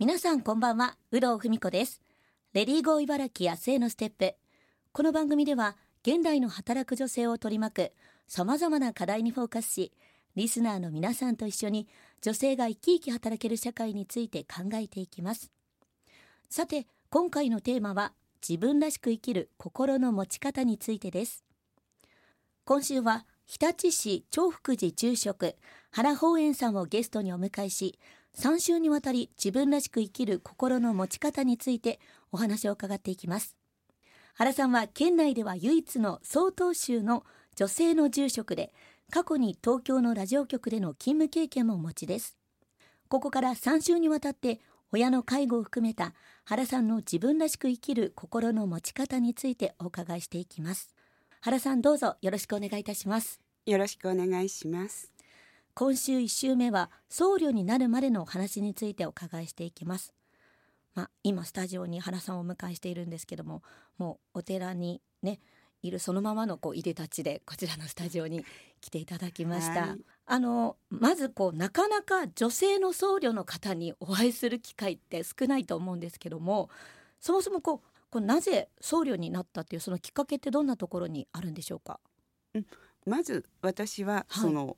皆さんこんばんは有働文子です。レディーゴー茨城明日へのステップ。この番組では現代の働く女性を取り巻く様々な課題にフォーカスしリスナーの皆さんと一緒に女性が生き生き働ける社会について考えていきます。さて今回のテーマは自分らしく生きる心の持ち方についてです。今週は日立市長福寺住職原宝園さんをゲストにお迎えし3週にわたり自分らしく生きる心の持ち方についてお話を伺っていきます。原さんは県内では唯一の曹洞宗の女性の住職で過去に東京のラジオ局での勤務経験もお持ちです。ここから3週にわたって親の介護を含めた原さんの自分らしく生きる心の持ち方についてお伺いしていきます。原さんどうぞよろしくお願いいたします。よろしくお願いします。今週1週目は僧侶になるまでのお話についてお伺いしていきます。まあ、今スタジオに原さんをお迎えしているんですけどももうお寺にねいるそのままのこういでたちでこちらのスタジオに来ていただきました。はい、あのまずこうなかなか女性の僧侶の方にお会いする機会って少ないと思うんですけどもそもそもこうこうなぜ僧侶になったっていうそのきっかけってどんなところにあるんでしょうか、うん、まず私はその、はい、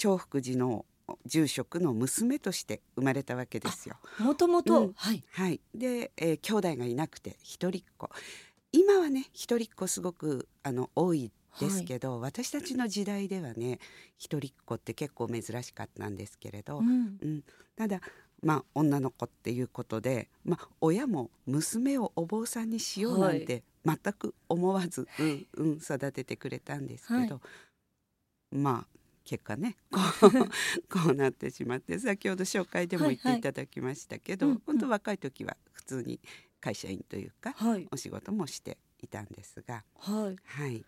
長福寺の住職の娘として生まれたわけですよ。もともと、はい、はい、で、えー、兄弟がいなくて一人っ子。今はね一人っ子すごくあの多いですけど、はい、私たちの時代ではね一人っ子って結構珍しかったんですけれど、うん、うん、ただまあ女の子っていうことで、まあ、親も娘をお坊さんにしようなんて全く思わず、はい、うんうん、育ててくれたんですけど、はい、まあ結果ねこう こうなってしまって先ほど紹介でも言っていただきましたけど、はいはい、本当若い時は普通に会社員というか、はい、お仕事もしていたんですが、はい、はい、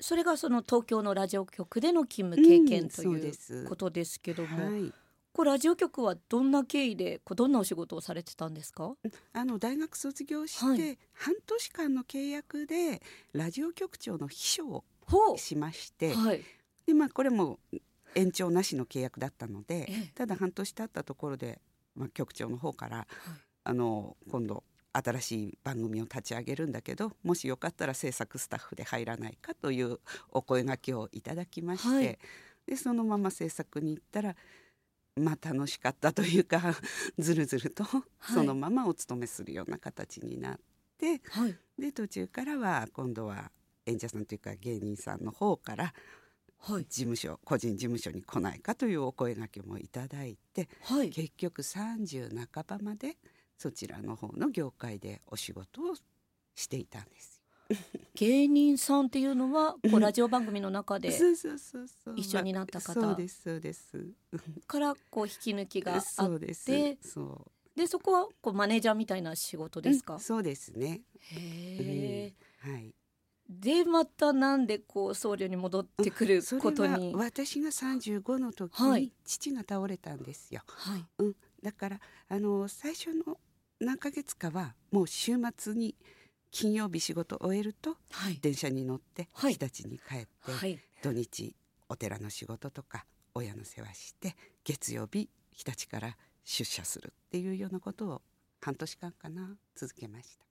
それがその東京のラジオ局での勤務経験、うん、ということですけども。はい。こラジオ局はどんな経緯でどんなお仕事をされてたんですか？あの大学卒業して半年間の契約でラジオ局長の秘書をしまして、はい、でまあこれも延長なしの契約だったので、ただ半年経ったところで、まあ、局長の方から、はい、あの今度新しい番組を立ち上げるんだけどもしよかったら制作スタッフで入らないかというお声がけをいただきまして、はい、でそのまま制作に行ったらまあ楽しかったというか ずるずるとそのままお勤めするような形になって、はい、で途中からは今度は演者さんというか芸人さんの方から事務所個人事務所に来ないかというお声がけもいただいて、はい、結局30半ばまでそちらの方の業界でお仕事をしていたんです。芸人さんっていうのはこうラジオ番組の中で一緒になった方。そうですそうです。からこう引き抜きがあって。そうでそこはこうマネージャーみたいな仕事ですか、うん、そうですね。へえ、うん、はいでまたなんでこう僧侶に戻ってくることに。私が35の時に父が倒れたんですよ、はい、うん、だからあの最初の何ヶ月かはもう週末に金曜日仕事を終えると、はい、電車に乗って日立に帰って、はい、土日お寺の仕事とか親の世話して月曜日日立から出社するっていうようなことを半年間かな続けました。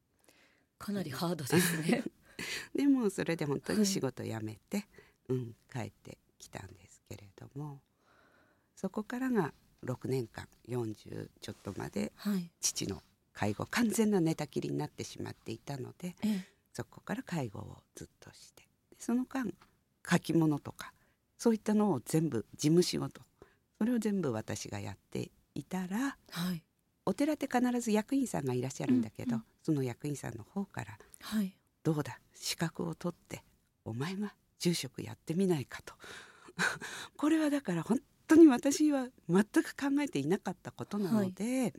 かなりハードですね でもそれで本当に仕事辞めて、はい、うん帰ってきたんですけれどもそこからが6年間40ちょっとまで父の介護完全な寝たきりになってしまっていたので、そこから介護をずっとしてその間書き物とかそういったのを全部事務仕事それを全部私がやっていたら、はい、お寺って必ず役員さんがいらっしゃるんだけど、うんうん、その役員さんの方から、はい、どうだ資格を取ってお前が住職やってみないかと。これはだから本当に私は全く考えていなかったことなので、はい、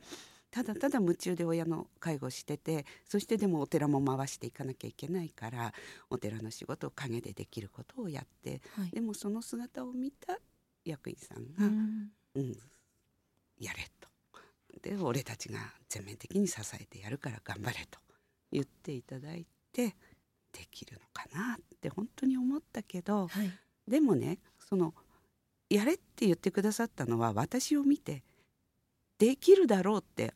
ただただ夢中で親の介護しててそしてでもお寺も回していかなきゃいけないからお寺の仕事を陰でできることをやって、はい、でもその姿を見た役員さんが「うん、うん、やれ」と。で俺たちが全面的に支えてやるから頑張れと言っていただいてできるのかなって本当に思ったけど、はい、でもねそのやれって言ってくださったのは私を見てできるだろうって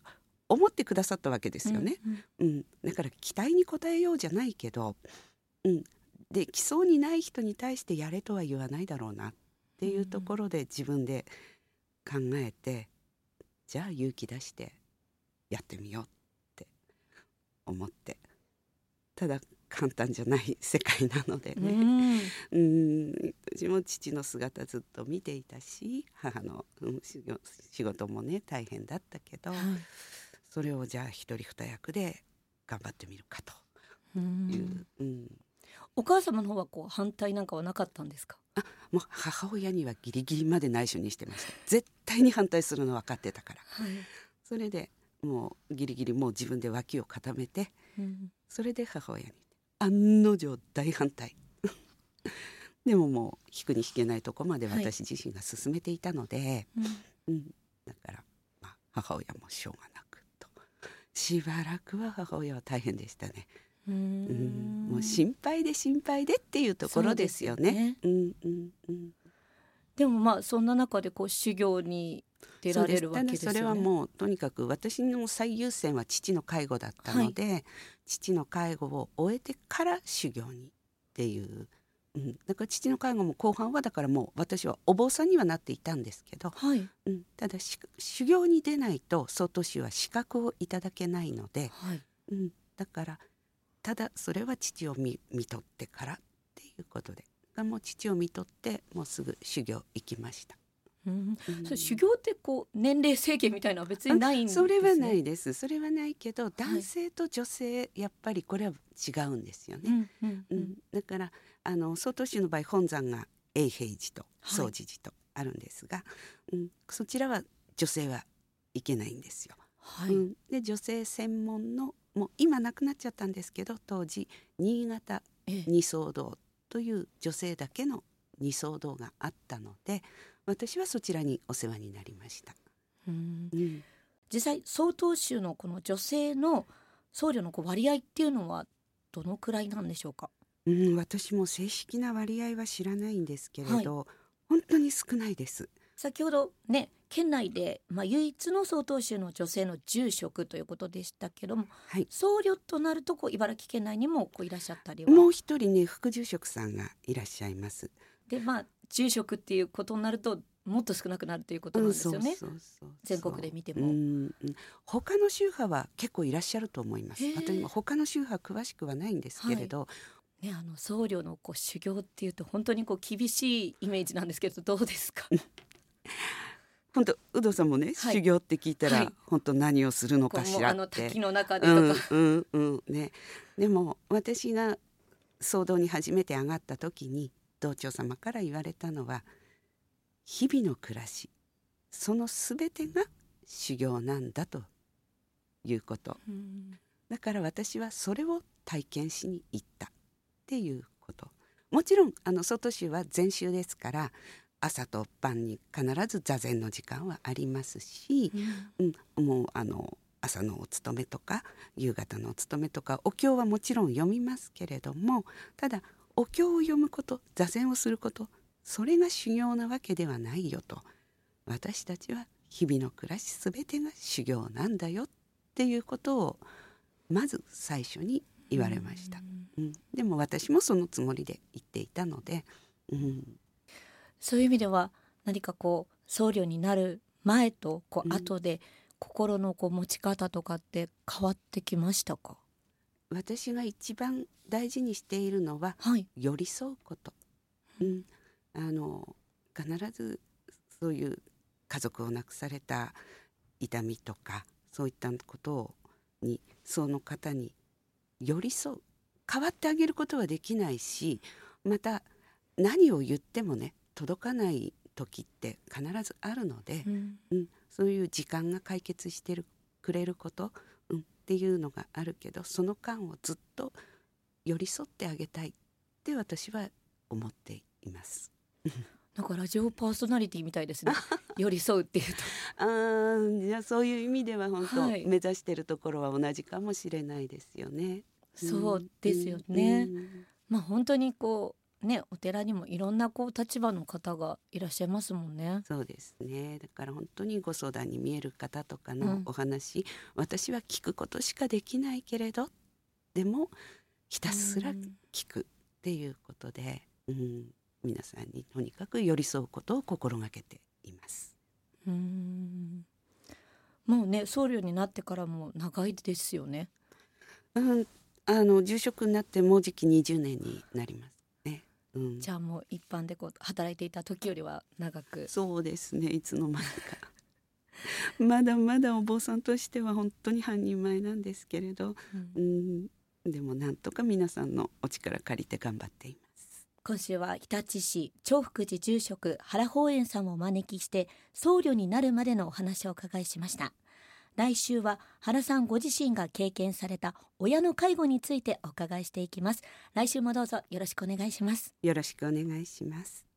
思ってくださったわけですよね。うん、うん、だから期待に応えようじゃないけど、うん、で来そうにない人に対してやれとは言わないだろうなっていうところで自分で考えて、じゃあ勇気出してやってみようって思って。ただ簡単じゃない世界なのでね、うん、私も父の姿ずっと見ていたし母の、うん、仕事もね大変だったけど、はい、それをじゃあ一人二役で頑張ってみるかと。いう。うん、お母様の方はこう反対なんかはなかったんですか？あもう母親にはギリギリまで内緒にしてました。絶対に反対するの分かってたから、はい、それでもうギリギリもう自分で脇を固めて、うん、それで母親に案の定大反対。でももう引くに引けないとこまで私自身が進めていたので、はいうん、だから、まあ、母親もしょうがなくと。しばらくは母親は大変でしたね。うん。もう心配で心配でっていうところですよね。で、ね。うんうんうん、でもまあそんな中でこう修行に出られるわけですよね。それはもうとにかく私の最優先は父の介護だったので、はい、父の介護を終えてから修行にっていう、うん、だから父の介護も後半はだからもう私はお坊さんにはなっていたんですけど、はい、うん、ただ修行に出ないと曹市は資格をいただけないので、はい、うん、だからただそれは父を見見とってからっていうことでもう父を見とってもうすぐ修行行きました。うん、それ修行ってこう年齢制限みたいなは別にないんです、ね、それはないです。それはないけど男性と女性、はい、やっぱりこれは違うんですよね、うん、うん、だからあの曹洞宗の場合本山が永平寺と総持寺とあるんですが、はい、うん、そちらは女性はいけないんですよ。はい、うん、で女性専門のもう今なくなっちゃったんですけど当時新潟二層堂という女性だけの二層堂があったので私はそちらにお世話になりました。うん、うん、実際曹洞宗のこの女性の僧侶の割合っていうのはどのくらいなんでしょうか、うん、私も正式な割合は知らないんですけれど、はい、本当に少ないです。先ほどね県内で、まあ、唯一の曹洞宗の女性の住職ということでしたけども、はい、僧侶となるとこう茨城県内にもこういらっしゃったりもう一人ね副住職さんがいらっしゃいます。でまあ住職っていうことになるともっと少なくなるということなんですよね。全国で見ても、うん、他の宗派は結構いらっしゃると思います。私も他の宗派詳しくはないんですけれど、はい、ねあの僧侶のこう修行っていうと本当にこう厳しいイメージなんですけどどうですか？本当有働さんもね、はい、修行って聞いたら、はい、本当何をするのかしらって。あの滝の中でとか。うんうんうんね。でも私が騒動に初めて上がった時に道長様から言われたのは日々の暮らしその全てが修行なんだということ、うん、だから私はそれを体験しに行ったっていうこと。もちろんあの外州は禅宗ですから朝と晩に必ず座禅の時間はありますし、うん、うん、もうあの朝のお勤めとか夕方のお勤めとかお経はもちろん読みますけれどもただお経を読むこと座禅をすることそれが修行なわけではないよと。私たちは日々の暮らし全てが修行なんだよっていうことをまず最初に言われました、うん、でも私もそのつもりで言っていたので、うん、そういう意味では何かこう僧侶になる前とこう後で心のこう持ち方とかって変わってきましたか？私が一番大事にしているのは、はい、寄り添うこと、うん、あの必ずそういう家族を亡くされた痛みとかそういったことにその方に寄り添う。変わってあげることはできないしまた何を言ってもね届かない時って必ずあるので、うん、うん、そういう時間が解決してるくれることうん、っていうのがあるけどその間をずっと寄り添ってあげたいって私は思っています。なんかラジオパーソナリティみたいですね。寄り添うっていうと。ああ、じゃあそういう意味では本当、はい、目指してるところは同じかもしれないですよね。そうですよね。うん、まあ本当にこうねお寺にもいろんなこう立場の方がいらっしゃいますもんね。そうですねだから本当にご相談に見える方とかのお話、うん、私は聞くことしかできないけれどでもひたすら聞くっていうことで、うん、皆さんにとにかく寄り添うことを心がけています。うんもうね僧侶になってからも長いですよね。うん、あの住職になってもうじき20年になりますね。うん、じゃあもう一般でこう働いていた時よりは長く。そうですねいつの間にか。まだまだお坊さんとしては本当に半人前なんですけれど、うん、うん、でもなんとか皆さんのお力借りて頑張っています。今週は日立市長福寺住職原法園さんをお招きして僧侶になるまでのお話を伺いしました来週は原さんご自身が経験された親の介護についてお伺いしていきます。来週もどうぞよろしくお願いします。よろしくお願いします。